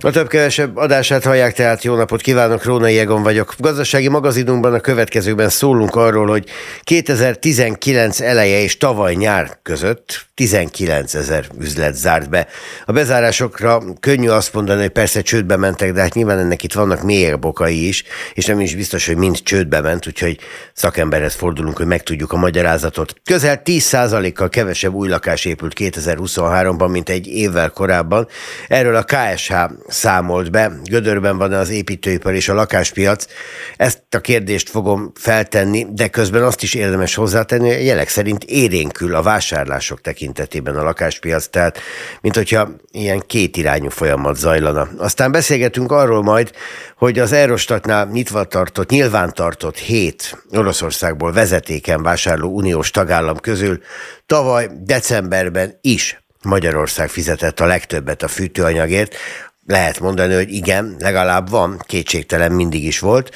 A több-kevesebb adását hallják, tehát jó napot kívánok, Rónai Egon vagyok. Gazdasági magazinunkban a következőben szólunk arról, hogy 2019 eleje és tavaly nyár között 19 ezer üzlet zárt be. A bezárásokra könnyű azt mondani, hogy persze csődbe mentek, de hát nyilván ennek itt vannak mélyebb okai is, és nem is biztos, hogy mind csődbe ment, úgyhogy szakemberhez fordulunk, hogy megtudjuk a magyarázatot. Közel 10%-kal kevesebb új lakás épült 2023-ban, mint egy évvel korábban. Erről a KSH számolt be. Gödörben van az építőipar és a lakáspiac. Ezt a kérdést fogom feltenni, de közben azt is érdemes hozzátenni, hogy jelek szerint érénkül a vásárlások tekintetében a lakáspiac, tehát mint hogyha ilyen kétirányú folyamat zajlana. Aztán beszélgetünk arról majd, hogy az Erostatnál nyitva tartott, nyilván tartott hét Oroszországból vezetéken vásárló uniós tagállam közül tavaly decemberben is Magyarország fizetett a legtöbbet a fűtőanyagért, lehet mondani, hogy igen, legalább van, kétségtelen mindig is volt,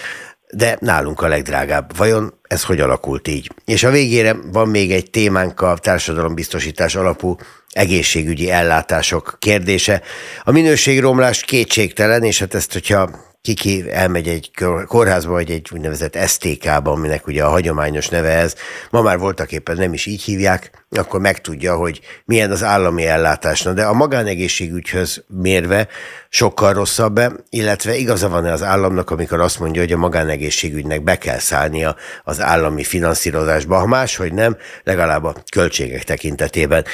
de nálunk a legdrágább. Vajon ez hogy alakult így? És a végére van még egy témánk a társadalombiztosítás alapú egészségügyi ellátások kérdése. A minőségromlás kétségtelen, és hát ezt, hogyha kiki elmegy egy kórházba, vagy egy úgynevezett STK-ba, aminek ugye a hagyományos neve ez, ma már voltak éppen nem is így hívják, akkor megtudja, hogy milyen az állami ellátásna. De a magánegészségügyhöz mérve sokkal rosszabb, illetve igaza van-e az államnak, amikor azt mondja, hogy a magánegészségügynek be kell szállnia az állami finanszírozásba, ha máshogy nem, legalább a költségek tekintetében.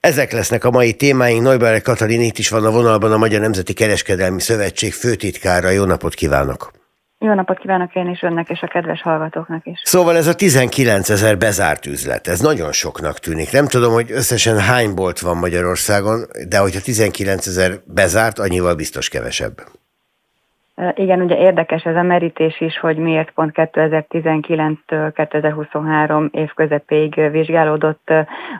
Ezek lesznek a mai témáink. Neuber Katalin itt is van a vonalban a Magyar Nemzeti Kereskedelmi Szövetség főtitkára. Jó napot kívánok! Jó napot kívánok én is önnek és a kedves hallgatóknak is. Szóval ez a 19 ezer bezárt üzlet, ez nagyon soknak tűnik. Nem tudom, hogy összesen hány bolt van Magyarországon, de hogyha 19 ezer bezárt, annyival biztos kevesebb. Igen, ugye érdekes ez a merítés is, hogy miért pont 2019-től 2023 év közepéig vizsgálódott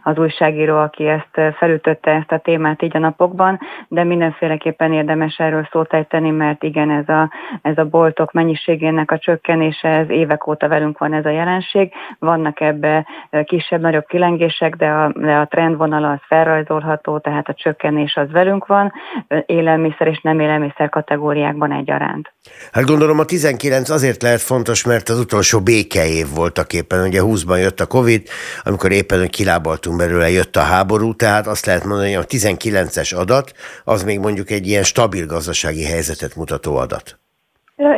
az újságíró, aki ezt felütötte ezt a témát így a napokban, de mindenféleképpen érdemes erről szót ejteni, mert igen, ez a, ez a boltok mennyiségének a csökkenése, ez évek óta velünk van ez a jelenség. Vannak ebbe kisebb-nagyobb kilengések, de a, de a trendvonala az felrajzolható, tehát a csökkenés az velünk van, élelmiszer és nem élelmiszer kategóriákban egyaránt iránt. Hát gondolom a 19 azért lehet fontos, mert az utolsó békeév voltak éppen, ugye 20-ban jött a Covid, amikor éppen, hogy kilábaltunk belőle, jött a háború, tehát azt lehet mondani, hogy a 19-es adat, az még mondjuk egy ilyen stabil gazdasági helyzetet mutató adat.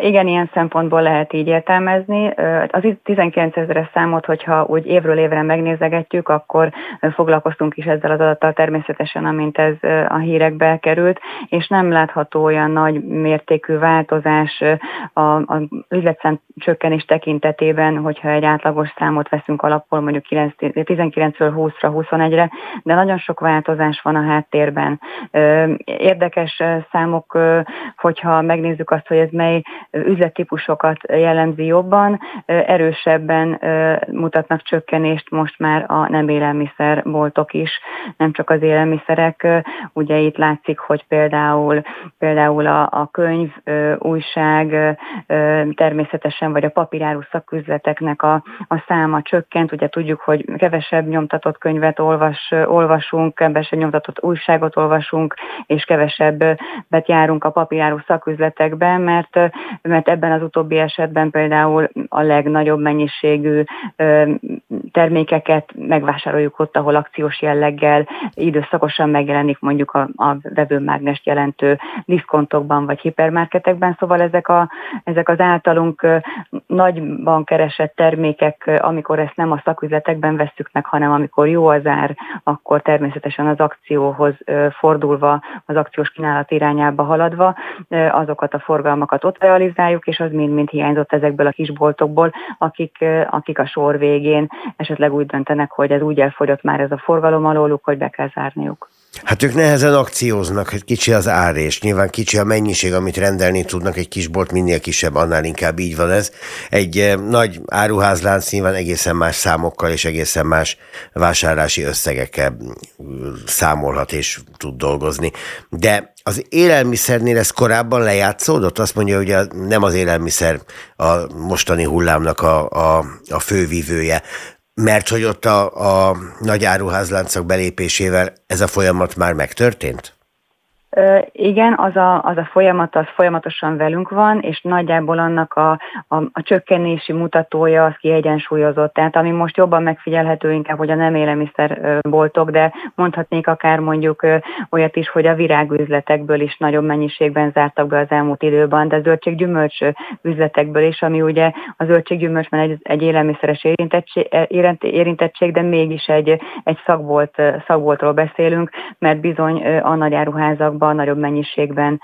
Igen, ilyen szempontból lehet így értelmezni. Az 19 ezeres számot, hogyha úgy évről évre megnézegetjük, akkor foglalkoztunk is ezzel az adattal természetesen, amint ez a hírekbe került, és nem látható olyan nagy mértékű változás a, a üzletszám csökkenés tekintetében, hogyha egy átlagos számot veszünk alapul mondjuk 19-ről 20-ra, 21-re, de nagyon sok változás van a háttérben. Érdekes számok, hogyha megnézzük azt, hogy ez mely üzlettípusokat jellemzi jobban, erősebben mutatnak csökkenést most már a nem élelmiszerboltok is, nem csak az élelmiszerek. Ugye itt látszik, hogy például, például a, a könyv, újság, természetesen vagy a papíráru szaküzleteknek a, a száma csökkent. Ugye tudjuk, hogy kevesebb nyomtatott könyvet olvas, olvasunk, kevesebb nyomtatott újságot olvasunk, és kevesebbet járunk a papíráru szaküzletekben, mert mert ebben az utóbbi esetben például a legnagyobb mennyiségű termékeket megvásároljuk ott, ahol akciós jelleggel időszakosan megjelenik mondjuk a, a vevőmágnest jelentő diszkontokban vagy hipermarketekben, szóval ezek, a, ezek az általunk nagyban keresett termékek, amikor ezt nem a szaküzletekben vesszük meg, hanem amikor jó az ár, akkor természetesen az akcióhoz fordulva, az akciós kínálat irányába haladva, azokat a forgalmakat ott realizáljuk, és az mind-mind hiányzott ezekből a kisboltokból, akik, akik a sor végén esetleg úgy döntenek, hogy ez úgy elfogyott már ez a forgalom alóluk, hogy be kell zárniuk. Hát ők nehezen akcióznak, hogy kicsi az ár, és nyilván kicsi a mennyiség, amit rendelni tudnak, egy kis bolt minél kisebb, annál inkább így van ez. Egy eh, nagy áruházlánc nyilván egészen más számokkal és egészen más vásárlási összegekkel számolhat és tud dolgozni. De az élelmiszernél ez korábban lejátszódott? Azt mondja, hogy nem az élelmiszer a mostani hullámnak a, a, a fővívője, mert hogy ott a, a nagy áruházláncok belépésével ez a folyamat már megtörtént? Igen, az a, az a folyamat az folyamatosan velünk van, és nagyjából annak a, a, a csökkenési mutatója az kiegyensúlyozott. Tehát ami most jobban megfigyelhető inkább, hogy a nem élelmiszerboltok, de mondhatnék akár mondjuk olyat is, hogy a virágüzletekből is nagyobb mennyiségben zártak be az elmúlt időben, de zöldséggyümölcs üzletekből is, ami ugye a zöldséggyümölcsben egy, egy élelmiszeres érintettség, érintettség, de mégis egy, egy szakbolt, szakboltról beszélünk, mert bizony a nagy áruházakban árakban, nagyobb mennyiségben,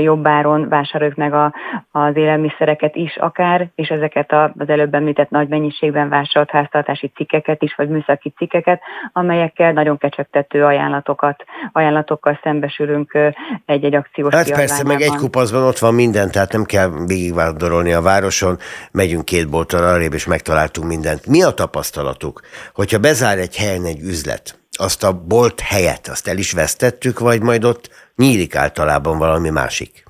jobb áron vásároljuk meg a, az élelmiszereket is akár, és ezeket az előbb említett nagy mennyiségben vásárolt háztartási cikkeket is, vagy műszaki cikkeket, amelyekkel nagyon kecsegtető ajánlatokat, ajánlatokkal szembesülünk egy-egy akciós Hát persze, meg egy kupaszban ott van minden, tehát nem kell végigvándorolni a városon, megyünk két bolttal arrébb, és megtaláltunk mindent. Mi a tapasztalatuk, hogyha bezár egy helyen egy üzlet, azt a bolt helyet, azt el is vesztettük, vagy majd ott nyílik általában valami másik?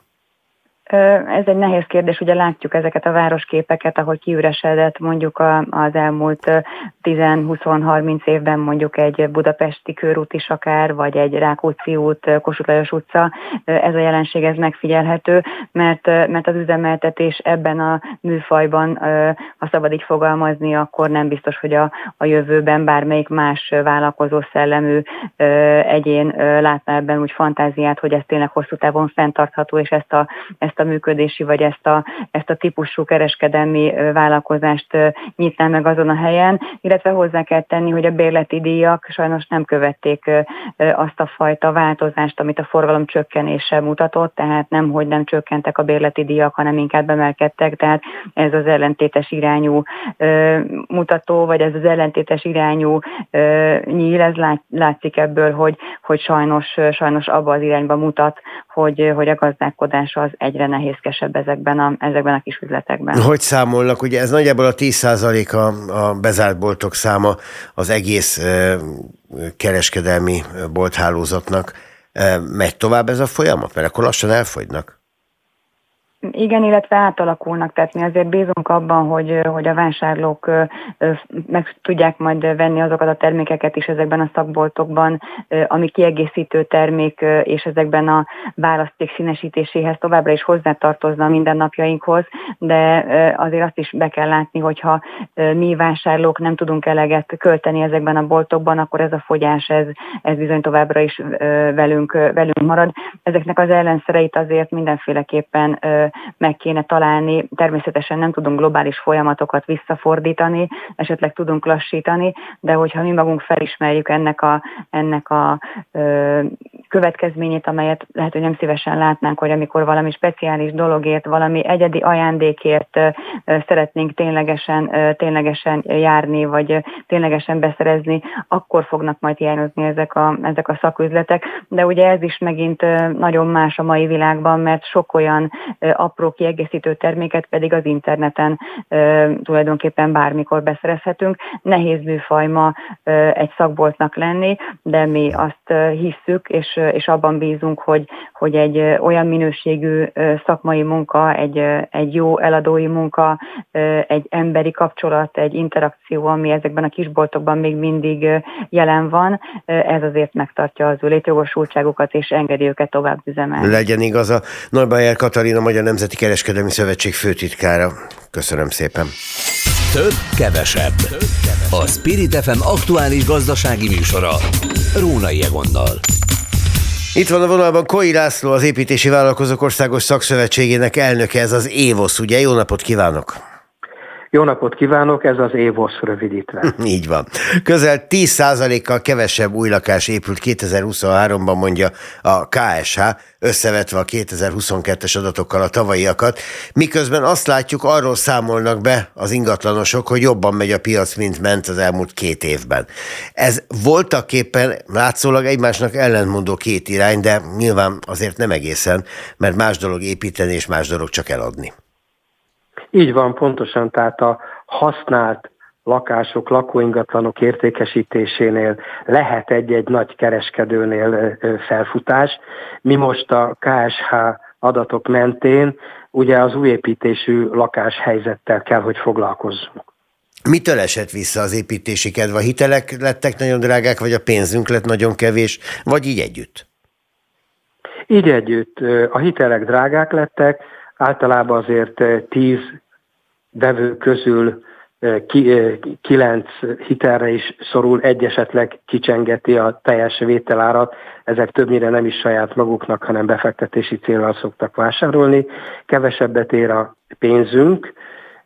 Ez egy nehéz kérdés, ugye látjuk ezeket a városképeket, ahogy kiüresedett mondjuk az elmúlt 10-20-30 évben mondjuk egy budapesti körút is akár, vagy egy Rákóczi út, Kossuth Lajos utca, ez a jelenség ez megfigyelhető, mert, mert az üzemeltetés ebben a műfajban, ha szabad így fogalmazni, akkor nem biztos, hogy a, a jövőben bármelyik más vállalkozó szellemű egyén látná ebben úgy fantáziát, hogy ez tényleg hosszú távon fenntartható, és ezt a, ezt a működési, vagy ezt a, ezt a típusú kereskedelmi vállalkozást nyitná meg azon a helyen, illetve hozzá kell tenni, hogy a bérleti díjak sajnos nem követték azt a fajta változást, amit a forgalom csökkenése mutatott, tehát nem, hogy nem csökkentek a bérleti díjak, hanem inkább emelkedtek, tehát ez az ellentétes irányú mutató, vagy ez az ellentétes irányú nyíl, ez látszik ebből, hogy, hogy sajnos, sajnos abba az irányba mutat, hogy, hogy a gazdálkodás az egyre nehézkesebb ezekben a, ezekben a kis üzletekben. Hogy számolnak? Ugye ez nagyjából a 10% a, a bezárt boltok száma az egész e, kereskedelmi bolthálózatnak. E, megy tovább ez a folyamat? Mert akkor lassan elfogynak. Igen, illetve átalakulnak, tehát mi azért bízunk abban, hogy, hogy a vásárlók meg tudják majd venni azokat a termékeket is ezekben a szakboltokban, ami kiegészítő termék, és ezekben a választék színesítéséhez továbbra is hozzátartozna a mindennapjainkhoz, de azért azt is be kell látni, hogyha mi vásárlók nem tudunk eleget költeni ezekben a boltokban, akkor ez a fogyás, ez, ez bizony továbbra is velünk, velünk marad. Ezeknek az ellenszereit azért mindenféleképpen meg kéne találni. Természetesen nem tudunk globális folyamatokat visszafordítani, esetleg tudunk lassítani, de hogyha mi magunk felismerjük ennek a, ennek a ö, következményét, amelyet lehet, hogy nem szívesen látnánk, hogy amikor valami speciális dologért, valami egyedi ajándékért ö, szeretnénk ténylegesen, ö, ténylegesen járni, vagy ténylegesen beszerezni, akkor fognak majd hiányozni ezek a, ezek a szaküzletek. De ugye ez is megint nagyon más a mai világban, mert sok olyan apró kiegészítő terméket pedig az interneten tulajdonképpen bármikor beszerezhetünk. Nehéz műfaj ma egy szakboltnak lenni, de mi azt hisszük, és, és abban bízunk, hogy, hogy egy olyan minőségű szakmai munka, egy, egy jó eladói munka, egy emberi kapcsolat, egy interakció, ami ezekben a kisboltokban még mindig jelen van, ez azért megtartja az ő létjogosultságukat, és engedi őket tovább üzemelni. Legyen igaz a Neubayer Katalina Magyar Nemzeti Kereskedelmi Szövetség főtitkára. Köszönöm szépen. Több, kevesebb. A Spirit FM aktuális gazdasági műsora. Rónai Egonnal. Itt van a vonalban Koi László, az Építési Vállalkozók Országos Szakszövetségének elnöke, ez az Évosz, ugye? Jó napot kívánok! Jó napot kívánok, ez az EVOS rövidítve. Így van. Közel 10%-kal kevesebb új lakás épült 2023-ban, mondja a KSH, összevetve a 2022-es adatokkal a tavalyiakat, miközben azt látjuk, arról számolnak be az ingatlanosok, hogy jobban megy a piac, mint ment az elmúlt két évben. Ez voltak éppen látszólag egymásnak ellentmondó két irány, de nyilván azért nem egészen, mert más dolog építeni, és más dolog csak eladni. Így van, pontosan, tehát a használt lakások, lakóingatlanok értékesítésénél lehet egy-egy nagy kereskedőnél felfutás. Mi most a KSH adatok mentén ugye az újépítésű lakáshelyzettel kell, hogy foglalkozzunk. Mitől esett vissza az építési kedve? A hitelek lettek nagyon drágák, vagy a pénzünk lett nagyon kevés, vagy így együtt? Így együtt. A hitelek drágák lettek, általában azért tíz vevő közül kilenc hitelre is szorul, egy esetleg kicsengeti a teljes vételárat, ezek többnyire nem is saját maguknak, hanem befektetési célral szoktak vásárolni, kevesebbet ér a pénzünk,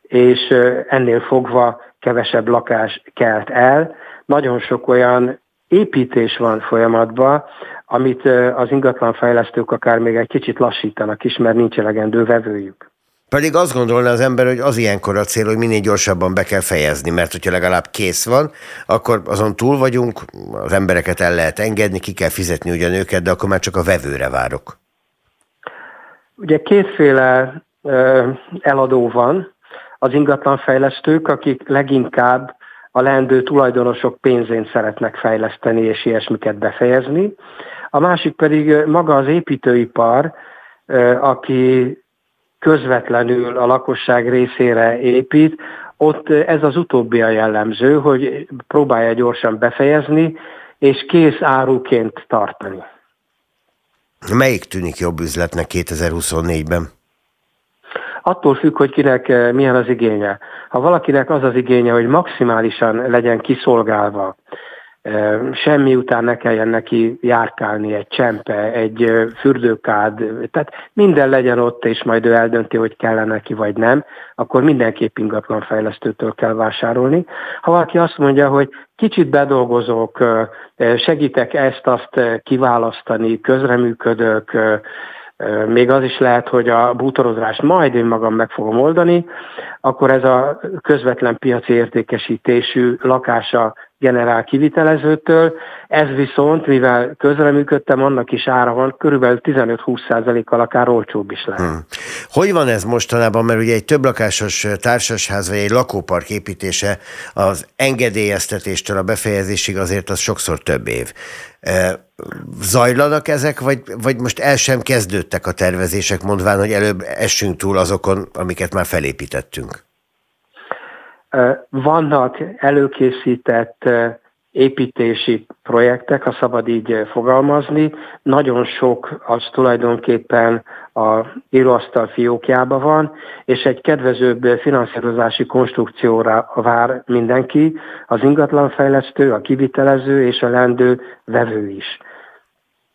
és ennél fogva kevesebb lakás kelt el. Nagyon sok olyan építés van folyamatban, amit az ingatlanfejlesztők akár még egy kicsit lassítanak is, mert nincs elegendő vevőjük. Pedig azt gondolná az ember, hogy az ilyenkor a cél, hogy minél gyorsabban be kell fejezni, mert hogyha legalább kész van, akkor azon túl vagyunk, az embereket el lehet engedni, ki kell fizetni ugyan őket, de akkor már csak a vevőre várok. Ugye kétféle eladó van, az ingatlanfejlesztők, akik leginkább a leendő tulajdonosok pénzén szeretnek fejleszteni és ilyesmiket befejezni. A másik pedig maga az építőipar, aki közvetlenül a lakosság részére épít, ott ez az utóbbi a jellemző, hogy próbálja gyorsan befejezni, és kész áruként tartani. Melyik tűnik jobb üzletnek 2024-ben? Attól függ, hogy kinek milyen az igénye. Ha valakinek az az igénye, hogy maximálisan legyen kiszolgálva, semmi után ne kelljen neki járkálni egy csempe, egy fürdőkád, tehát minden legyen ott, és majd ő eldönti, hogy kellene neki vagy nem, akkor mindenképp ingatlanfejlesztőtől kell vásárolni. Ha valaki azt mondja, hogy kicsit bedolgozok, segítek ezt-azt kiválasztani, közreműködök, még az is lehet, hogy a bútorozást majd én magam meg fogom oldani, akkor ez a közvetlen piaci értékesítésű lakása generál kivitelezőtől. Ez viszont, mivel közreműködtem, annak is ára van, körülbelül 15-20%-kal akár olcsóbb is lehet. Hmm. Hogy van ez mostanában, mert ugye egy többlakásos társasház vagy egy lakópark építése az engedélyeztetéstől a befejezésig azért az sokszor több év. Zajlanak ezek, vagy, vagy most el sem kezdődtek a tervezések, mondván, hogy előbb essünk túl azokon, amiket már felépítettünk? Vannak előkészített építési projektek, ha szabad így fogalmazni. Nagyon sok az tulajdonképpen a íróasztal fiókjában van, és egy kedvezőbb finanszírozási konstrukcióra vár mindenki, az ingatlanfejlesztő, a kivitelező és a lendő vevő is.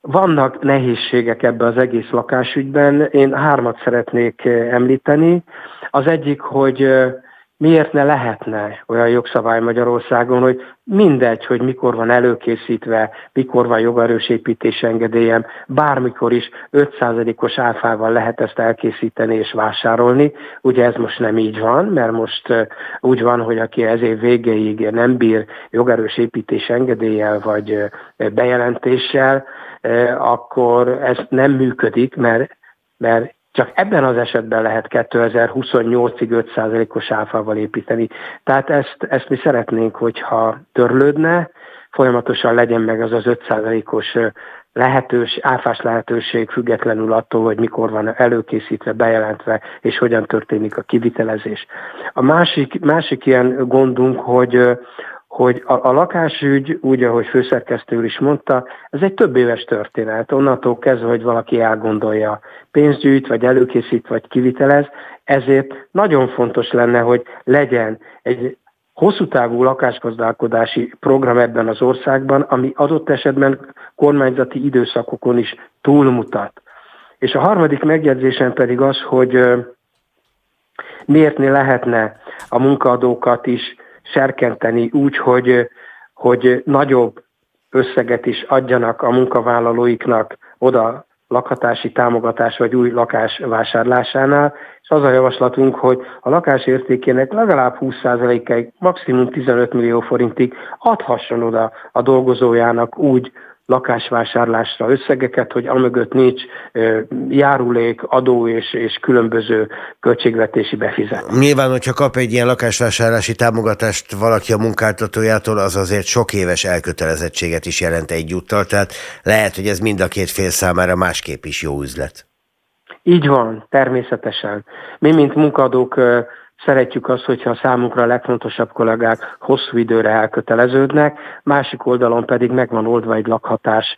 Vannak nehézségek ebbe az egész lakásügyben, én hármat szeretnék említeni. Az egyik, hogy miért ne lehetne olyan jogszabály Magyarországon, hogy mindegy, hogy mikor van előkészítve, mikor van jogerős építés engedélyem, bármikor is 5%-os áfával lehet ezt elkészíteni és vásárolni. Ugye ez most nem így van, mert most úgy van, hogy aki ez év végéig nem bír jogerős építés engedéllyel vagy bejelentéssel, akkor ez nem működik, mert mert csak ebben az esetben lehet 2028-ig 5%-os áfával építeni. Tehát ezt, ezt mi szeretnénk, hogyha törlődne, folyamatosan legyen meg az az 5%-os lehetős, áfás lehetőség függetlenül attól, hogy mikor van előkészítve, bejelentve, és hogyan történik a kivitelezés. A másik, másik ilyen gondunk, hogy hogy a, a lakásügy, úgy, ahogy főszerkesztő is mondta, ez egy több éves történet. Onnantól kezdve, hogy valaki elgondolja, pénzgyűjt, vagy előkészít, vagy kivitelez, ezért nagyon fontos lenne, hogy legyen egy hosszú távú lakásgazdálkodási program ebben az országban, ami adott esetben kormányzati időszakokon is túlmutat. És a harmadik megjegyzésem pedig az, hogy miért ne lehetne a munkaadókat is serkenteni úgy, hogy, hogy nagyobb összeget is adjanak a munkavállalóiknak oda lakhatási támogatás vagy új lakás vásárlásánál, és az a javaslatunk, hogy a lakás értékének legalább 20%-ig, maximum 15 millió forintig adhasson oda a dolgozójának úgy lakásvásárlásra összegeket, hogy amögött nincs járulék, adó és, és különböző költségvetési befizet. Nyilván, hogyha kap egy ilyen lakásvásárlási támogatást valaki a munkáltatójától, az azért sok éves elkötelezettséget is jelent egyúttal, tehát lehet, hogy ez mind a két fél számára másképp is jó üzlet. Így van, természetesen. Mi, mint munkadók Szeretjük azt, hogyha a számunkra a legfontosabb kollégák hosszú időre elköteleződnek, másik oldalon pedig megvan oldva egy lakhatás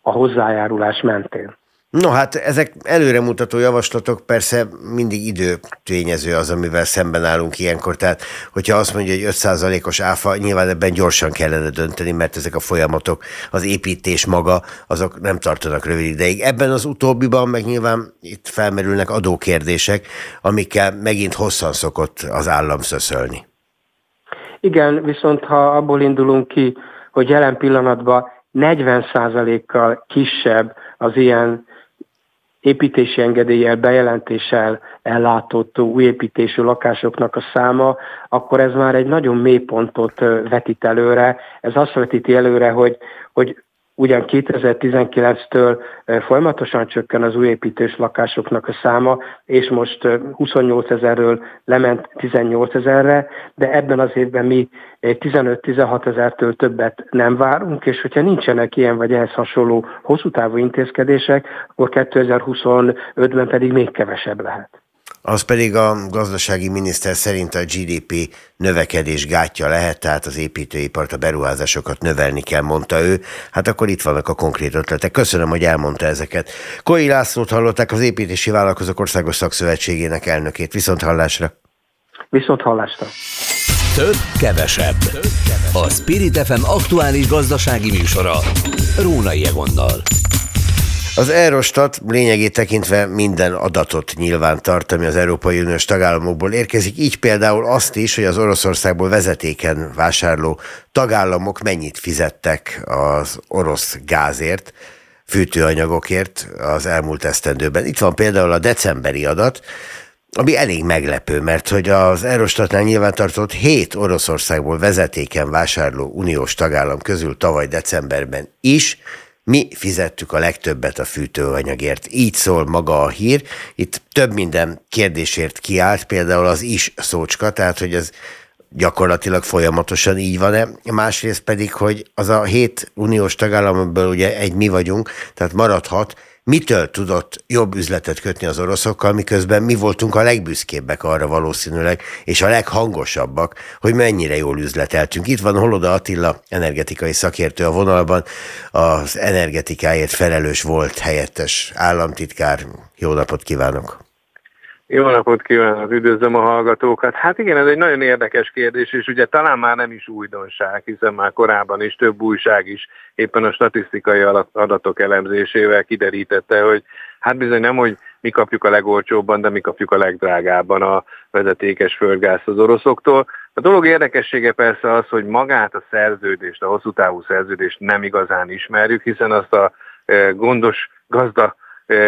a hozzájárulás mentén. No hát ezek előremutató javaslatok, persze mindig időtényező az, amivel szemben állunk ilyenkor, tehát hogyha azt mondja, hogy 5%-os áfa, nyilván ebben gyorsan kellene dönteni, mert ezek a folyamatok, az építés maga, azok nem tartanak rövid ideig. Ebben az utóbbiban meg nyilván itt felmerülnek adókérdések, amikkel megint hosszan szokott az állam szöszölni. Igen, viszont ha abból indulunk ki, hogy jelen pillanatban 40%-kal kisebb az ilyen építési engedéllyel, bejelentéssel ellátott új építésű lakásoknak a száma, akkor ez már egy nagyon mély pontot vetít előre. Ez azt vetíti előre, hogy, hogy ugyan 2019-től folyamatosan csökken az új építős lakásoknak a száma, és most 28 ezerről lement 18 ezerre, de ebben az évben mi 15-16 ezertől többet nem várunk, és hogyha nincsenek ilyen vagy ehhez hasonló hosszú távú intézkedések, akkor 2025-ben pedig még kevesebb lehet az pedig a gazdasági miniszter szerint a GDP növekedés gátja lehet, tehát az építőipart, a beruházásokat növelni kell, mondta ő. Hát akkor itt vannak a konkrét ötletek. Köszönöm, hogy elmondta ezeket. Koi Lászlót hallották az Építési Vállalkozók Országos Szakszövetségének elnökét. Viszont hallásra! Viszont hallásra! Több, kevesebb. A Spirit FM aktuális gazdasági műsora. Rónai Egonnal. Az Eurostat lényegét tekintve minden adatot nyilván tart, ami az Európai Uniós tagállamokból érkezik, így például azt is, hogy az Oroszországból vezetéken vásárló tagállamok mennyit fizettek az orosz gázért, fűtőanyagokért az elmúlt esztendőben. Itt van például a decemberi adat, ami elég meglepő, mert hogy az Eurostatnál nyilvántartott 7 Oroszországból vezetéken vásárló uniós tagállam közül tavaly decemberben is mi fizettük a legtöbbet a fűtőanyagért. Így szól maga a hír. Itt több minden kérdésért kiállt, például az is szócska, tehát hogy ez gyakorlatilag folyamatosan így van-e. Másrészt pedig, hogy az a hét uniós tagállamból ugye egy mi vagyunk, tehát maradhat, mitől tudott jobb üzletet kötni az oroszokkal, miközben mi voltunk a legbüszkébbek arra valószínűleg, és a leghangosabbak, hogy mennyire jól üzleteltünk. Itt van Holoda Attila, energetikai szakértő a vonalban, az energetikáért felelős volt helyettes államtitkár. Jó napot kívánok! Jó napot kívánok, üdvözlöm a hallgatókat. Hát igen, ez egy nagyon érdekes kérdés, és ugye talán már nem is újdonság, hiszen már korábban is több újság is éppen a statisztikai adatok elemzésével kiderítette, hogy hát bizony nem, hogy mi kapjuk a legolcsóbban, de mi kapjuk a legdrágábban a vezetékes földgáz az oroszoktól. A dolog érdekessége persze az, hogy magát a szerződést, a hosszú távú szerződést nem igazán ismerjük, hiszen azt a e, gondos gazda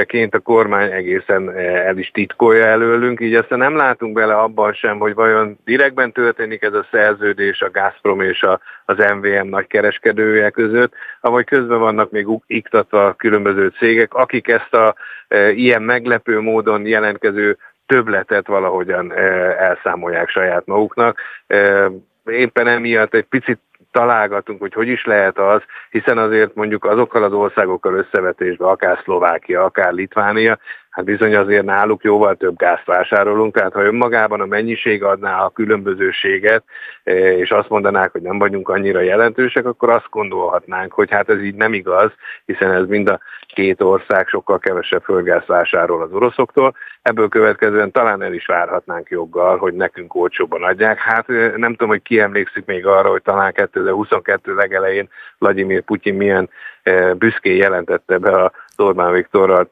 ként a kormány egészen eh, el is titkolja előlünk, így aztán nem látunk bele abban sem, hogy vajon direktben történik ez a szerződés a Gazprom és a, az MVM nagykereskedője között, avagy közben vannak még iktatva különböző cégek, akik ezt a e, ilyen meglepő módon jelentkező többletet valahogyan e, elszámolják saját maguknak. E, éppen emiatt egy picit találgatunk, hogy hogy is lehet az, hiszen azért mondjuk azokkal az országokkal összevetésben, akár Szlovákia, akár Litvánia, hát bizony azért náluk jóval több gázt vásárolunk, tehát ha önmagában a mennyiség adná a különbözőséget, e, és azt mondanák, hogy nem vagyunk annyira jelentősek, akkor azt gondolhatnánk, hogy hát ez így nem igaz, hiszen ez mind a két ország sokkal kevesebb földgáz vásárol az oroszoktól, ebből következően talán el is várhatnánk joggal, hogy nekünk olcsóban adják. Hát e, nem tudom, hogy ki emlékszik még arra, hogy talán 2022 legelején Vladimir Putyin milyen e, büszkén jelentette be a Orbán Viktorral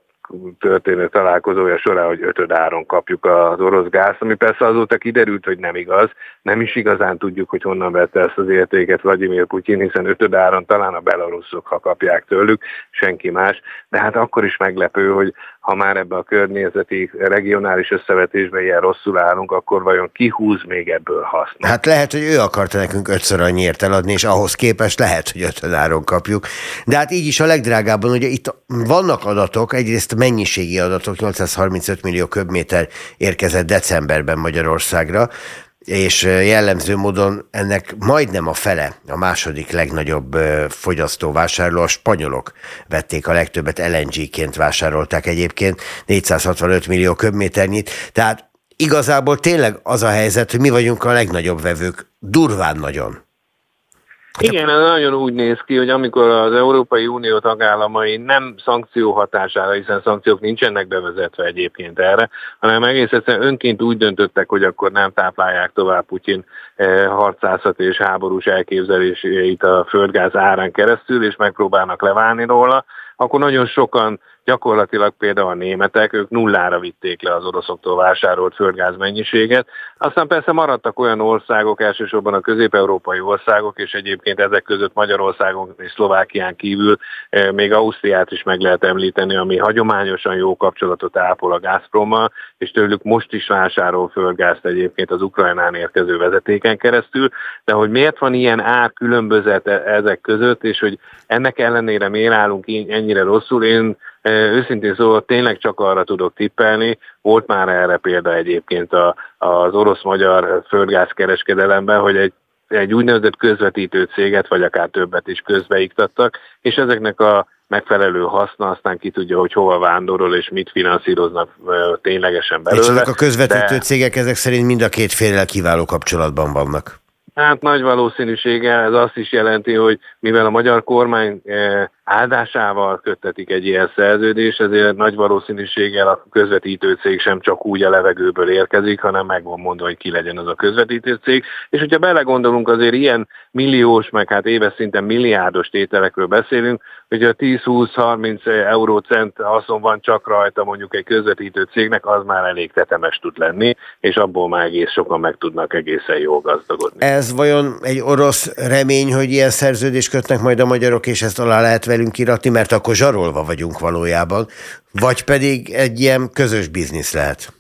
történő találkozója során, hogy ötöd áron kapjuk az orosz gáz, ami persze azóta kiderült, hogy nem igaz. Nem is igazán tudjuk, hogy honnan vette ezt az értéket Vladimir Putyin, hiszen ötöd áron talán a belaruszok, ha kapják tőlük, senki más. De hát akkor is meglepő, hogy ha már ebbe a környezeti regionális összevetésben ilyen rosszul állunk, akkor vajon ki húz még ebből hasznot? Hát lehet, hogy ő akarta nekünk ötször annyiért eladni, és ahhoz képest lehet, hogy ötön áron kapjuk. De hát így is a legdrágábban, ugye itt vannak adatok, egyrészt mennyiségi adatok, 835 millió köbméter érkezett decemberben Magyarországra, és jellemző módon ennek majdnem a fele, a második legnagyobb fogyasztóvásárló, a spanyolok vették a legtöbbet, LNG-ként vásárolták egyébként, 465 millió köbméternyit, tehát igazából tényleg az a helyzet, hogy mi vagyunk a legnagyobb vevők, durván nagyon. Igen, nagyon úgy néz ki, hogy amikor az Európai Unió tagállamai nem szankció hatására, hiszen szankciók nincsenek bevezetve egyébként erre, hanem egész egyszerűen önként úgy döntöttek, hogy akkor nem táplálják tovább Putyin eh, harcászat és háborús elképzeléseit a földgáz árán keresztül, és megpróbálnak leválni róla, akkor nagyon sokan gyakorlatilag például a németek, ők nullára vitték le az oroszoktól vásárolt földgáz mennyiséget. Aztán persze maradtak olyan országok, elsősorban a közép-európai országok, és egyébként ezek között Magyarországon és Szlovákián kívül eh, még Ausztriát is meg lehet említeni, ami hagyományosan jó kapcsolatot ápol a Gazprommal, és tőlük most is vásárol földgázt egyébként az Ukrajnán érkező vezetéken keresztül, de hogy miért van ilyen ár különbözet e- ezek között, és hogy ennek ellenére miért állunk ennyire rosszul, én Őszintén szóval tényleg csak arra tudok tippelni, volt már erre példa egyébként a, az orosz-magyar földgáz kereskedelemben, hogy egy egy úgynevezett közvetítő céget, vagy akár többet is közbeiktattak, és ezeknek a megfelelő haszna, aztán ki tudja, hogy hova vándorol, és mit finanszíroznak ténylegesen belőle. És ezek a közvetítő de... cégek ezek szerint mind a két félrel kiváló kapcsolatban vannak. Hát nagy valószínűséggel ez azt is jelenti, hogy mivel a magyar kormány áldásával köttetik egy ilyen szerződés, ezért nagy valószínűséggel a közvetítő cég sem csak úgy a levegőből érkezik, hanem meg van mondva, hogy ki legyen az a közvetítő cég. És hogyha belegondolunk, azért ilyen milliós, meg hát éves szinten milliárdos tételekről beszélünk, hogy a 10-20-30 eurócent haszon van csak rajta mondjuk egy közvetítő cégnek, az már elég tetemes tud lenni, és abból már egész sokan meg tudnak egészen jól gazdagodni. Ez vajon egy orosz remény, hogy ilyen szerződést kötnek majd a magyarok, és ezt alá lehet velünk iratni, mert akkor zsarolva vagyunk valójában, vagy pedig egy ilyen közös biznisz lehet?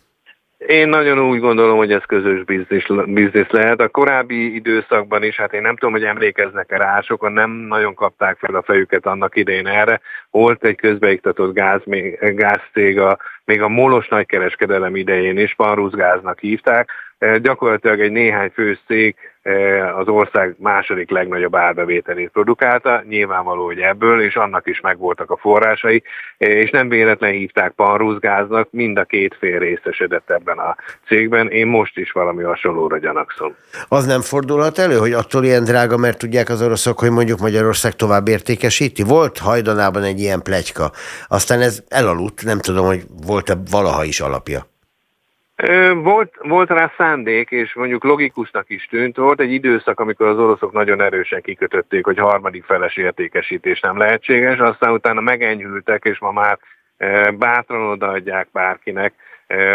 Én nagyon úgy gondolom, hogy ez közös biznisz, biznisz lehet. A korábbi időszakban is, hát én nem tudom, hogy emlékeznek-e rá, sokan nem nagyon kapták fel a fejüket annak idején erre. Volt egy közbeiktatott gáz, gázcég, a, még a molos nagykereskedelem idején is, Panruszgáznak hívták. E, gyakorlatilag egy néhány fős az ország második legnagyobb árbevételét produkálta, nyilvánvaló, hogy ebből, és annak is megvoltak a forrásai, és nem véletlen hívták panruszgáznak, mind a két fél részesedett ebben a cégben, én most is valami hasonlóra gyanakszom. Az nem fordulhat elő, hogy attól ilyen drága, mert tudják az oroszok, hogy mondjuk Magyarország tovább értékesíti? Volt hajdanában egy ilyen plegyka, aztán ez elaludt, nem tudom, hogy volt-e valaha is alapja. Volt, volt rá szándék, és mondjuk logikusnak is tűnt. Volt egy időszak, amikor az oroszok nagyon erősen kikötötték, hogy harmadik feles értékesítés nem lehetséges, aztán utána megenyhültek, és ma már bátran odaadják bárkinek,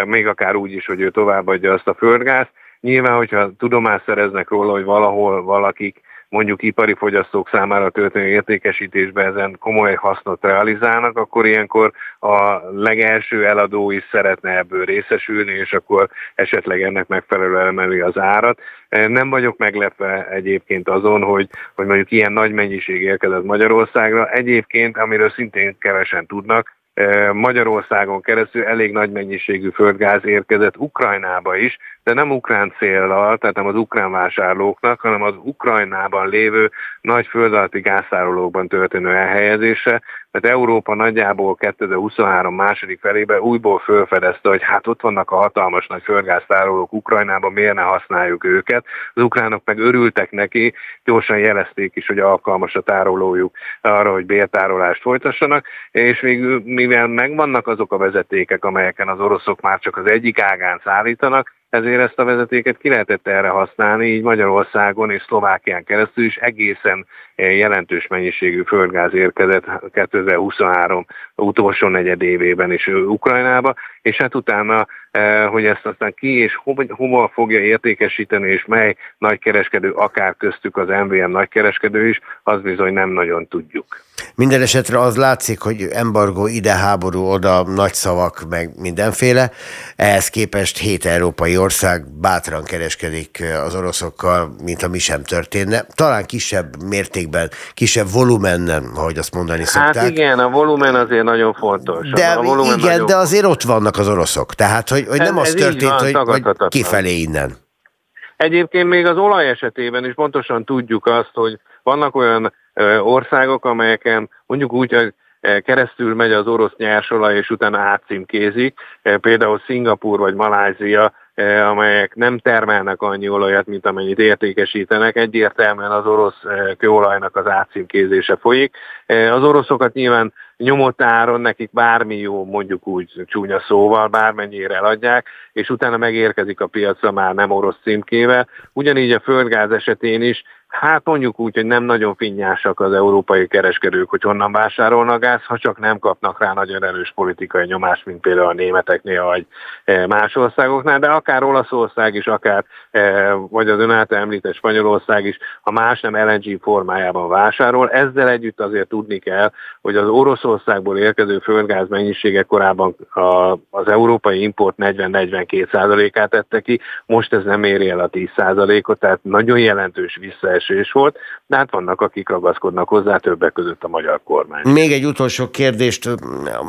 még akár úgy is, hogy ő továbbadja azt a földgázt. Nyilván, hogyha tudomást szereznek róla, hogy valahol valakik mondjuk ipari fogyasztók számára történő értékesítésbe ezen komoly hasznot realizálnak, akkor ilyenkor a legelső eladó is szeretne ebből részesülni, és akkor esetleg ennek megfelelően emeli az árat. Nem vagyok meglepve egyébként azon, hogy, hogy mondjuk ilyen nagy mennyiség érkezett Magyarországra. Egyébként, amiről szintén kevesen tudnak, Magyarországon keresztül elég nagy mennyiségű földgáz érkezett Ukrajnába is, de nem ukrán célral, tehát nem az ukrán vásárlóknak, hanem az Ukrajnában lévő nagy földalatti gáztárolókban történő elhelyezése, mert Európa nagyjából 2023 második felében újból felfedezte, hogy hát ott vannak a hatalmas nagy földgáztárolók Ukrajnában, miért ne használjuk őket. Az ukránok meg örültek neki, gyorsan jelezték is, hogy alkalmas a tárolójuk arra, hogy bértárolást folytassanak, és még mivel megvannak azok a vezetékek, amelyeken az oroszok már csak az egyik ágán szállítanak, ezért ezt a vezetéket ki lehetett erre használni, így Magyarországon és Szlovákián keresztül is egészen jelentős mennyiségű földgáz érkezett 2023 utolsó negyed évében is Ukrajnába, és hát utána, hogy ezt aztán ki és hova fogja értékesíteni, és mely nagykereskedő, akár köztük az MVM nagykereskedő is, az bizony nem nagyon tudjuk. Minden esetre az látszik, hogy embargó ide, háború oda, nagy szavak, meg mindenféle. Ehhez képest hét európai ország bátran kereskedik az oroszokkal, mint ami sem történne. Talán kisebb mértékben, kisebb volumennen, ahogy azt mondani hát szokták. Hát igen, a volumen azért nagyon fontos. De a volumen igen, nagyon... de azért ott vannak az oroszok. Tehát, hogy, hogy ez, nem az történt, van, hogy, hogy kifelé innen. Egyébként még az olaj esetében is pontosan tudjuk azt, hogy vannak olyan országok, amelyeken mondjuk úgy, hogy keresztül megy az orosz nyersolaj, és utána átcímkézik, például Szingapur vagy Malázia, amelyek nem termelnek annyi olajat, mint amennyit értékesítenek, egyértelműen az orosz kőolajnak az átcímkézése folyik. Az oroszokat nyilván nyomott áron nekik bármi jó, mondjuk úgy csúnya szóval, bármennyire eladják, és utána megérkezik a piacra már nem orosz címkével. Ugyanígy a földgáz esetén is Hát mondjuk úgy, hogy nem nagyon finnyásak az európai kereskedők, hogy honnan vásárolnak gáz, ha csak nem kapnak rá nagyon erős politikai nyomást, mint például a németeknél, vagy eh, más országoknál, de akár Olaszország is, akár eh, vagy az ön által említett Spanyolország is, ha más nem LNG formájában vásárol. Ezzel együtt azért tudni kell, hogy az Oroszországból érkező földgáz mennyisége korábban az európai import 40-42 át tette ki, most ez nem éri el a 10 ot tehát nagyon jelentős visszaesés visszaesés volt, de hát vannak, akik ragaszkodnak hozzá, többek között a magyar kormány. Még egy utolsó kérdést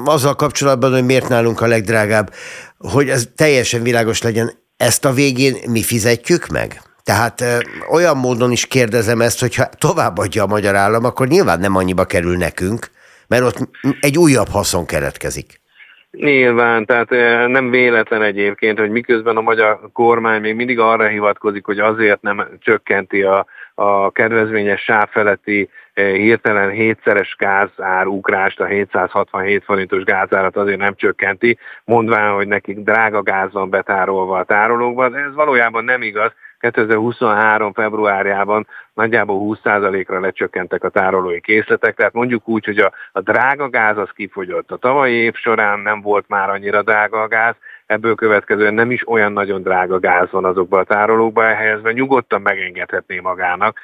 azzal kapcsolatban, hogy miért nálunk a legdrágább, hogy ez teljesen világos legyen, ezt a végén mi fizetjük meg? Tehát ö, olyan módon is kérdezem ezt, hogyha továbbadja a magyar állam, akkor nyilván nem annyiba kerül nekünk, mert ott egy újabb haszon keletkezik. Nyilván, tehát nem véletlen egyébként, hogy miközben a magyar kormány még mindig arra hivatkozik, hogy azért nem csökkenti a, a kedvezményes sáv feletti eh, hirtelen hétszeres gázárugrást, a 767 forintos gázárat azért nem csökkenti, mondván, hogy nekik drága gáz van betárolva a tárolókban, ez valójában nem igaz. 2023. februárjában nagyjából 20%-ra lecsökkentek a tárolói készletek, tehát mondjuk úgy, hogy a, a drága gáz az kifogyott. A tavalyi év során nem volt már annyira drága a gáz, ebből következően nem is olyan nagyon drága gáz van azokban a tárolókba elhelyezve, nyugodtan megengedhetné magának,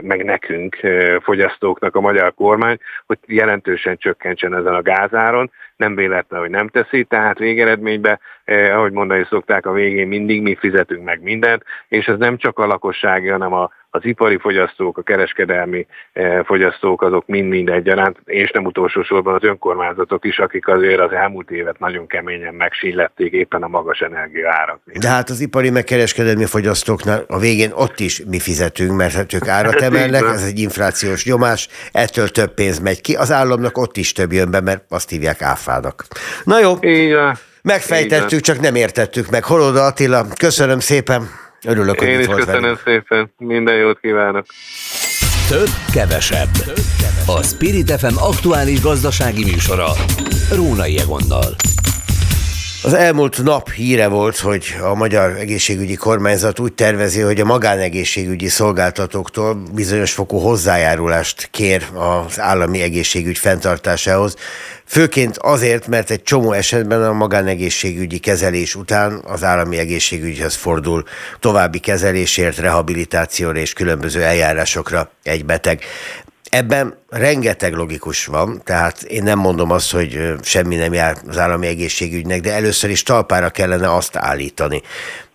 meg nekünk, fogyasztóknak a magyar kormány, hogy jelentősen csökkentsen ezen a gázáron, nem véletlen, hogy nem teszi, tehát végeredményben, ahogy mondani szokták, a végén mindig mi fizetünk meg mindent, és ez nem csak a lakossági, hanem a az ipari fogyasztók, a kereskedelmi eh, fogyasztók azok mind-mind egyaránt, és nem utolsó sorban az önkormányzatok is, akik azért az elmúlt évet nagyon keményen megsílették éppen a magas energiaárak. De hát az ipari meg kereskedelmi fogyasztóknál a végén ott is mi fizetünk, mert hát ők árat emelnek, ez egy inflációs nyomás, ettől több pénz megy ki, az államnak ott is több jön be, mert azt hívják áfának. Na jó, Igen. megfejtettük, csak nem értettük meg. Holoda Attila, köszönöm szépen. Örülök, hogy Én is köszönöm velünk. szépen. Minden jót kívánok. Több, kevesebb. A Spirit FM aktuális gazdasági műsora. Rónai Egonnal. Az elmúlt nap híre volt, hogy a Magyar Egészségügyi Kormányzat úgy tervezi, hogy a magánegészségügyi szolgáltatóktól bizonyos fokú hozzájárulást kér az állami egészségügy fenntartásához. Főként azért, mert egy csomó esetben a magánegészségügyi kezelés után az állami egészségügyhez fordul további kezelésért, rehabilitációra és különböző eljárásokra egy beteg. Ebben rengeteg logikus van, tehát én nem mondom azt, hogy semmi nem jár az állami egészségügynek, de először is talpára kellene azt állítani.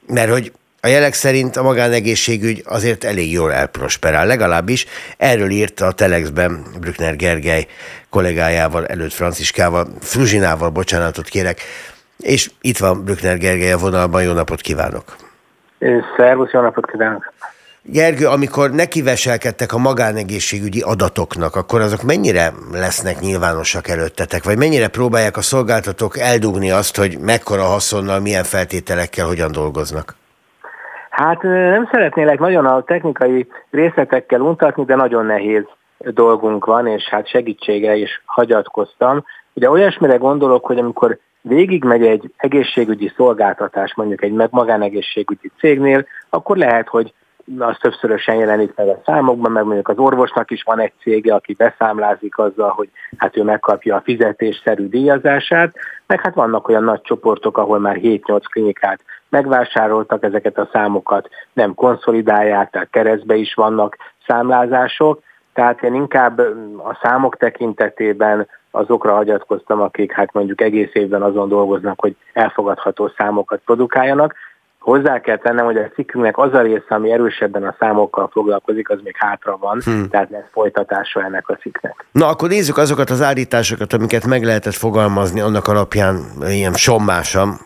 Mert hogy a jelek szerint a magánegészségügy azért elég jól elprosperál, legalábbis erről írta a Telexben Brückner Gergely kollégájával, előtt Franciskával, Fruzsinával, bocsánatot kérek, és itt van Brückner Gergely a vonalban, jó napot kívánok! Szervusz, jó napot kívánok! Gergő, amikor nekiveselkedtek a magánegészségügyi adatoknak, akkor azok mennyire lesznek nyilvánosak előttetek, vagy mennyire próbálják a szolgáltatók eldugni azt, hogy mekkora haszonnal, milyen feltételekkel, hogyan dolgoznak? Hát nem szeretnélek nagyon a technikai részletekkel untatni, de nagyon nehéz dolgunk van, és hát segítségre is hagyatkoztam. Ugye olyasmire gondolok, hogy amikor végigmegy egy egészségügyi szolgáltatás mondjuk egy magánegészségügyi cégnél, akkor lehet, hogy az többszörösen jelenik meg a számokban, meg mondjuk az orvosnak is van egy cége, aki beszámlázik azzal, hogy hát ő megkapja a fizetésszerű díjazását, meg hát vannak olyan nagy csoportok, ahol már 7-8 klinikát megvásároltak ezeket a számokat, nem konszolidálják, tehát keresztbe is vannak számlázások, tehát én inkább a számok tekintetében azokra hagyatkoztam, akik hát mondjuk egész évben azon dolgoznak, hogy elfogadható számokat produkáljanak. Hozzá kell tennem, hogy a cikkünknek az a része, ami erősebben a számokkal foglalkozik, az még hátra van, hmm. tehát lesz folytatása ennek a cikknek. Na akkor nézzük azokat az állításokat, amiket meg lehetett fogalmazni annak alapján ilyen sommásan,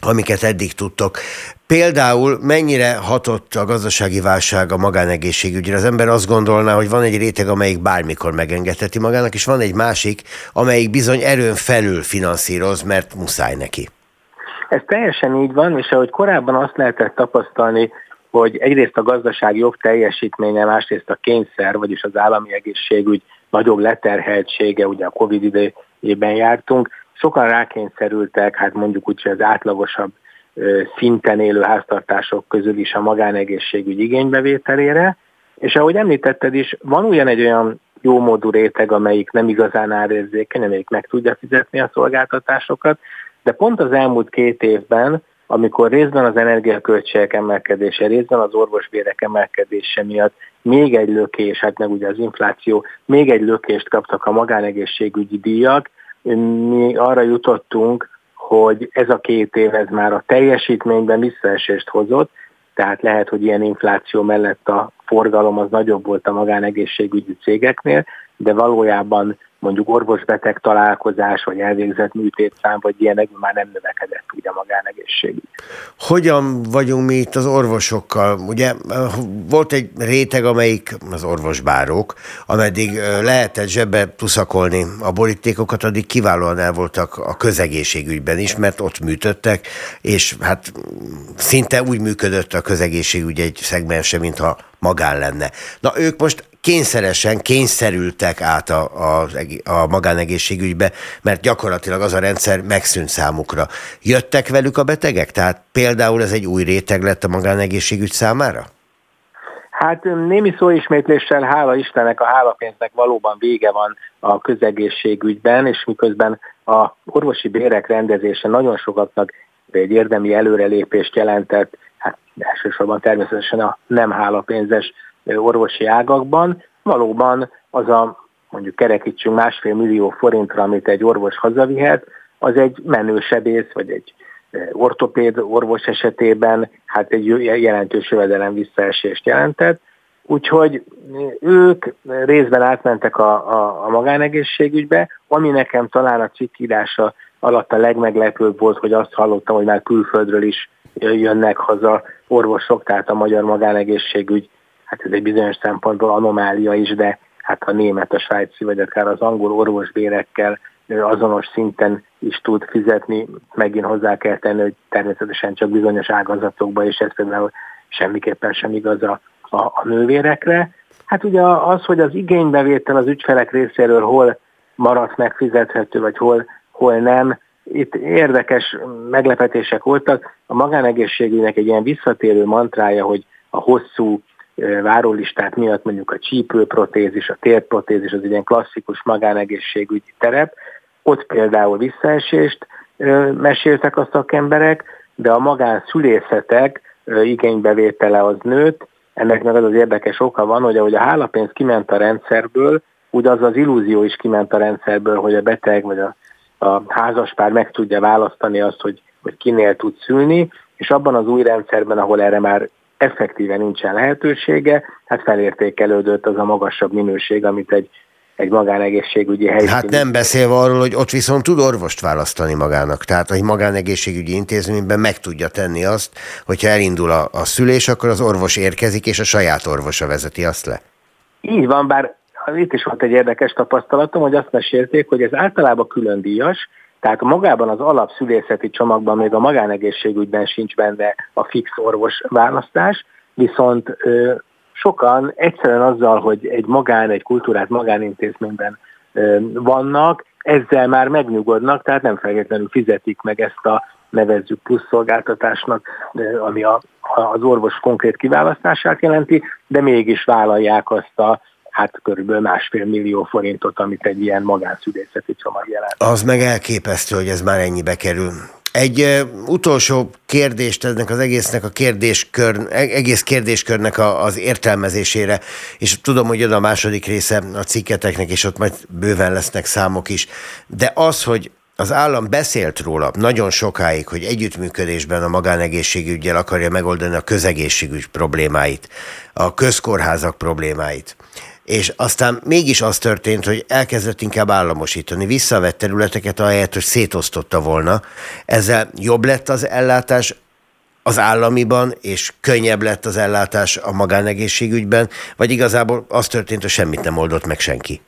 amiket eddig tudtok. Például mennyire hatott a gazdasági válság a magánegészségügyre? Az ember azt gondolná, hogy van egy réteg, amelyik bármikor megengedheti magának, és van egy másik, amelyik bizony erőn felül finanszíroz, mert muszáj neki. Ez teljesen így van, és ahogy korábban azt lehetett tapasztalni, hogy egyrészt a gazdaság jobb teljesítménye, másrészt a kényszer, vagyis az állami egészségügy nagyobb leterheltsége, ugye a Covid idejében jártunk, sokan rákényszerültek, hát mondjuk úgy, hogy az átlagosabb szinten élő háztartások közül is a magánegészségügy igénybevételére, és ahogy említetted is, van ugyan egy olyan jó módú réteg, amelyik nem igazán árérzékeny, amelyik meg tudja fizetni a szolgáltatásokat, de pont az elmúlt két évben, amikor részben az energiaköltségek emelkedése, részben az orvosbérek emelkedése miatt még egy lökés, hát meg ugye az infláció, még egy lökést kaptak a magánegészségügyi díjak, mi arra jutottunk, hogy ez a két év ez már a teljesítményben visszaesést hozott, tehát lehet, hogy ilyen infláció mellett a forgalom az nagyobb volt a magánegészségügyi cégeknél, de valójában mondjuk orvosbeteg találkozás, vagy elvégzett műtétszám, vagy ilyenek már nem növekedett ugye a magánegészségügy. Hogyan vagyunk mi itt az orvosokkal? Ugye volt egy réteg, amelyik az orvosbárók, ameddig lehetett zsebbe tuszakolni a borítékokat, addig kiválóan el voltak a közegészségügyben is, mert ott műtöttek, és hát szinte úgy működött a közegészségügy egy szegmense, mintha magán lenne. Na ők most kényszeresen kényszerültek át a, a, a magánegészségügybe, mert gyakorlatilag az a rendszer megszűnt számukra. Jöttek velük a betegek? Tehát például ez egy új réteg lett a magánegészségügy számára? Hát némi szóismétléssel, hála Istennek, a hálapénznek valóban vége van a közegészségügyben, és miközben a orvosi bérek rendezése nagyon sokaknak egy érdemi előrelépést jelentett, hát elsősorban természetesen a nem hálapénzes orvosi ágakban, valóban az a mondjuk kerekítsünk másfél millió forintra, amit egy orvos hazavihet, az egy menősebész, vagy egy ortopéd orvos esetében hát egy jelentős jövedelem visszaesést jelentett. Úgyhogy ők részben átmentek a, a, a magánegészségügybe, ami nekem talán a cikkírása alatt a legmeglepőbb volt, hogy azt hallottam, hogy már külföldről is jönnek haza orvosok, tehát a magyar magánegészségügy hát ez egy bizonyos szempontból anomália is, de hát a német, a svájci vagy akár az angol orvosbérekkel azonos szinten is tud fizetni, megint hozzá kell tenni, hogy természetesen csak bizonyos ágazatokban, és ez például semmiképpen sem igaz a, a, a nővérekre. Hát ugye az, hogy az igénybevétel az ügyfelek részéről hol maradt megfizethető, vagy hol, hol nem, itt érdekes meglepetések voltak. A magánegészségügynek egy ilyen visszatérő mantrája, hogy a hosszú várólistát miatt mondjuk a csípőprotézis, a térprotézis az ilyen klasszikus magánegészségügyi terep. Ott például visszaesést meséltek a szakemberek, de a magánszülészetek igénybevétele az nőtt. Ennek meg az az érdekes oka van, hogy ahogy a hálapénz kiment a rendszerből, úgy az az illúzió is kiment a rendszerből, hogy a beteg vagy a, a házaspár meg tudja választani azt, hogy, hogy kinél tud szülni, és abban az új rendszerben, ahol erre már effektíve nincsen lehetősége, hát felértékelődött az a magasabb minőség, amit egy, egy magánegészségügyi helyszín. Hát nem beszélve arról, hogy ott viszont tud orvost választani magának. Tehát egy magánegészségügyi intézményben meg tudja tenni azt, hogyha elindul a, a szülés, akkor az orvos érkezik, és a saját orvosa vezeti azt le. Így van, bár itt is volt egy érdekes tapasztalatom, hogy azt mesélték, hogy ez általában külön díjas, tehát magában az alapszülészeti csomagban még a magánegészségügyben sincs benne a fix orvos választás, viszont ö, sokan egyszerűen azzal, hogy egy magán, egy kultúrát magánintézményben vannak, ezzel már megnyugodnak, tehát nem feltétlenül fizetik meg ezt a nevezzük plusz szolgáltatásnak, ami a, az orvos konkrét kiválasztását jelenti, de mégis vállalják azt a hát körülbelül másfél millió forintot, amit egy ilyen magánszülészeti csomag jelent. Az meg elképesztő, hogy ez már ennyibe kerül. Egy utolsó kérdést ennek az egésznek a kérdéskör, e-, egész kérdéskörnek a, az értelmezésére, és tudom, hogy jön a második része a cikketeknek, és ott majd bőven lesznek számok is, de az, hogy az állam beszélt róla nagyon sokáig, hogy együttműködésben a magánegészségügyel akarja megoldani a közegészségügy problémáit, a közkórházak problémáit és aztán mégis az történt, hogy elkezdett inkább államosítani, visszavett területeket, ahelyett, hogy szétosztotta volna. Ezzel jobb lett az ellátás az államiban, és könnyebb lett az ellátás a magánegészségügyben, vagy igazából az történt, hogy semmit nem oldott meg senki?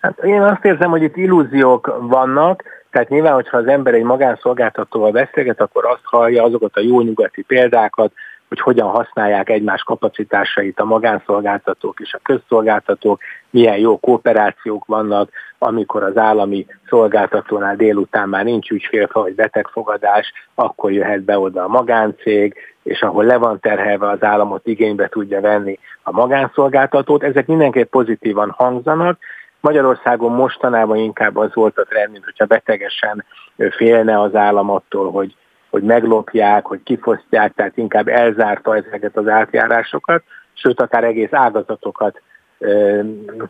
Hát én azt érzem, hogy itt illúziók vannak, tehát nyilván, hogyha az ember egy magánszolgáltatóval beszélget, akkor azt hallja azokat a jó nyugati példákat, hogy hogyan használják egymás kapacitásait a magánszolgáltatók és a közszolgáltatók, milyen jó kooperációk vannak, amikor az állami szolgáltatónál délután már nincs ügyfélfa vagy betegfogadás, akkor jöhet be oda a magáncég, és ahol le van terhelve az államot igénybe tudja venni a magánszolgáltatót. Ezek mindenképp pozitívan hangzanak, Magyarországon mostanában inkább az volt a trend, mint hogyha betegesen félne az állam attól, hogy hogy meglopják, hogy kifosztják, tehát inkább elzárta ezeket az átjárásokat, sőt, akár egész ágazatokat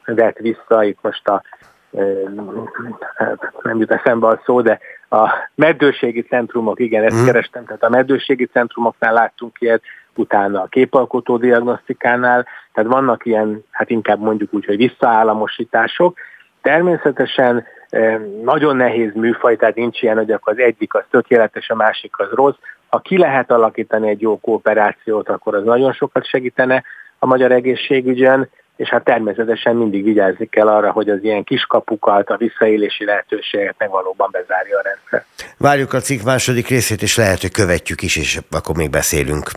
vett vissza, itt most a nem jut eszembe a szó, de a meddőségi centrumok, igen, ezt mm. kerestem, tehát a meddőségi centrumoknál láttunk ilyet, utána a képalkotó diagnosztikánál, tehát vannak ilyen, hát inkább mondjuk úgy, hogy visszaállamosítások. Természetesen nagyon nehéz műfaj, tehát nincs ilyen, hogy akkor az egyik az tökéletes, a másik az rossz. Ha ki lehet alakítani egy jó kooperációt, akkor az nagyon sokat segítene a magyar egészségügyen, és hát természetesen mindig vigyázni kell arra, hogy az ilyen kiskapukat, a visszaélési lehetőséget meg valóban bezárja a rendszer. Várjuk a cikk második részét, és lehet, hogy követjük is, és akkor még beszélünk.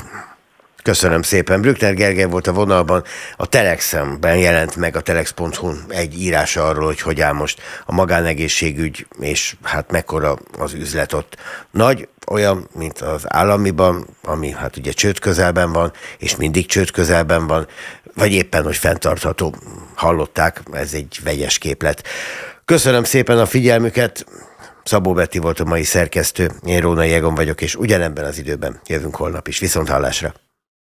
Köszönöm szépen. Brückner Gergely volt a vonalban. A Telexemben jelent meg a telex.hu egy írása arról, hogy hogy áll most a magánegészségügy, és hát mekkora az üzlet ott. Nagy, olyan, mint az államiban, ami hát ugye csőd közelben van, és mindig csőd közelben van, vagy éppen, hogy fenntartható. Hallották, ez egy vegyes képlet. Köszönöm szépen a figyelmüket. Szabó Betty volt a mai szerkesztő, én Róna Jegon vagyok, és ugyanebben az időben jövünk holnap is. Viszont hallásra!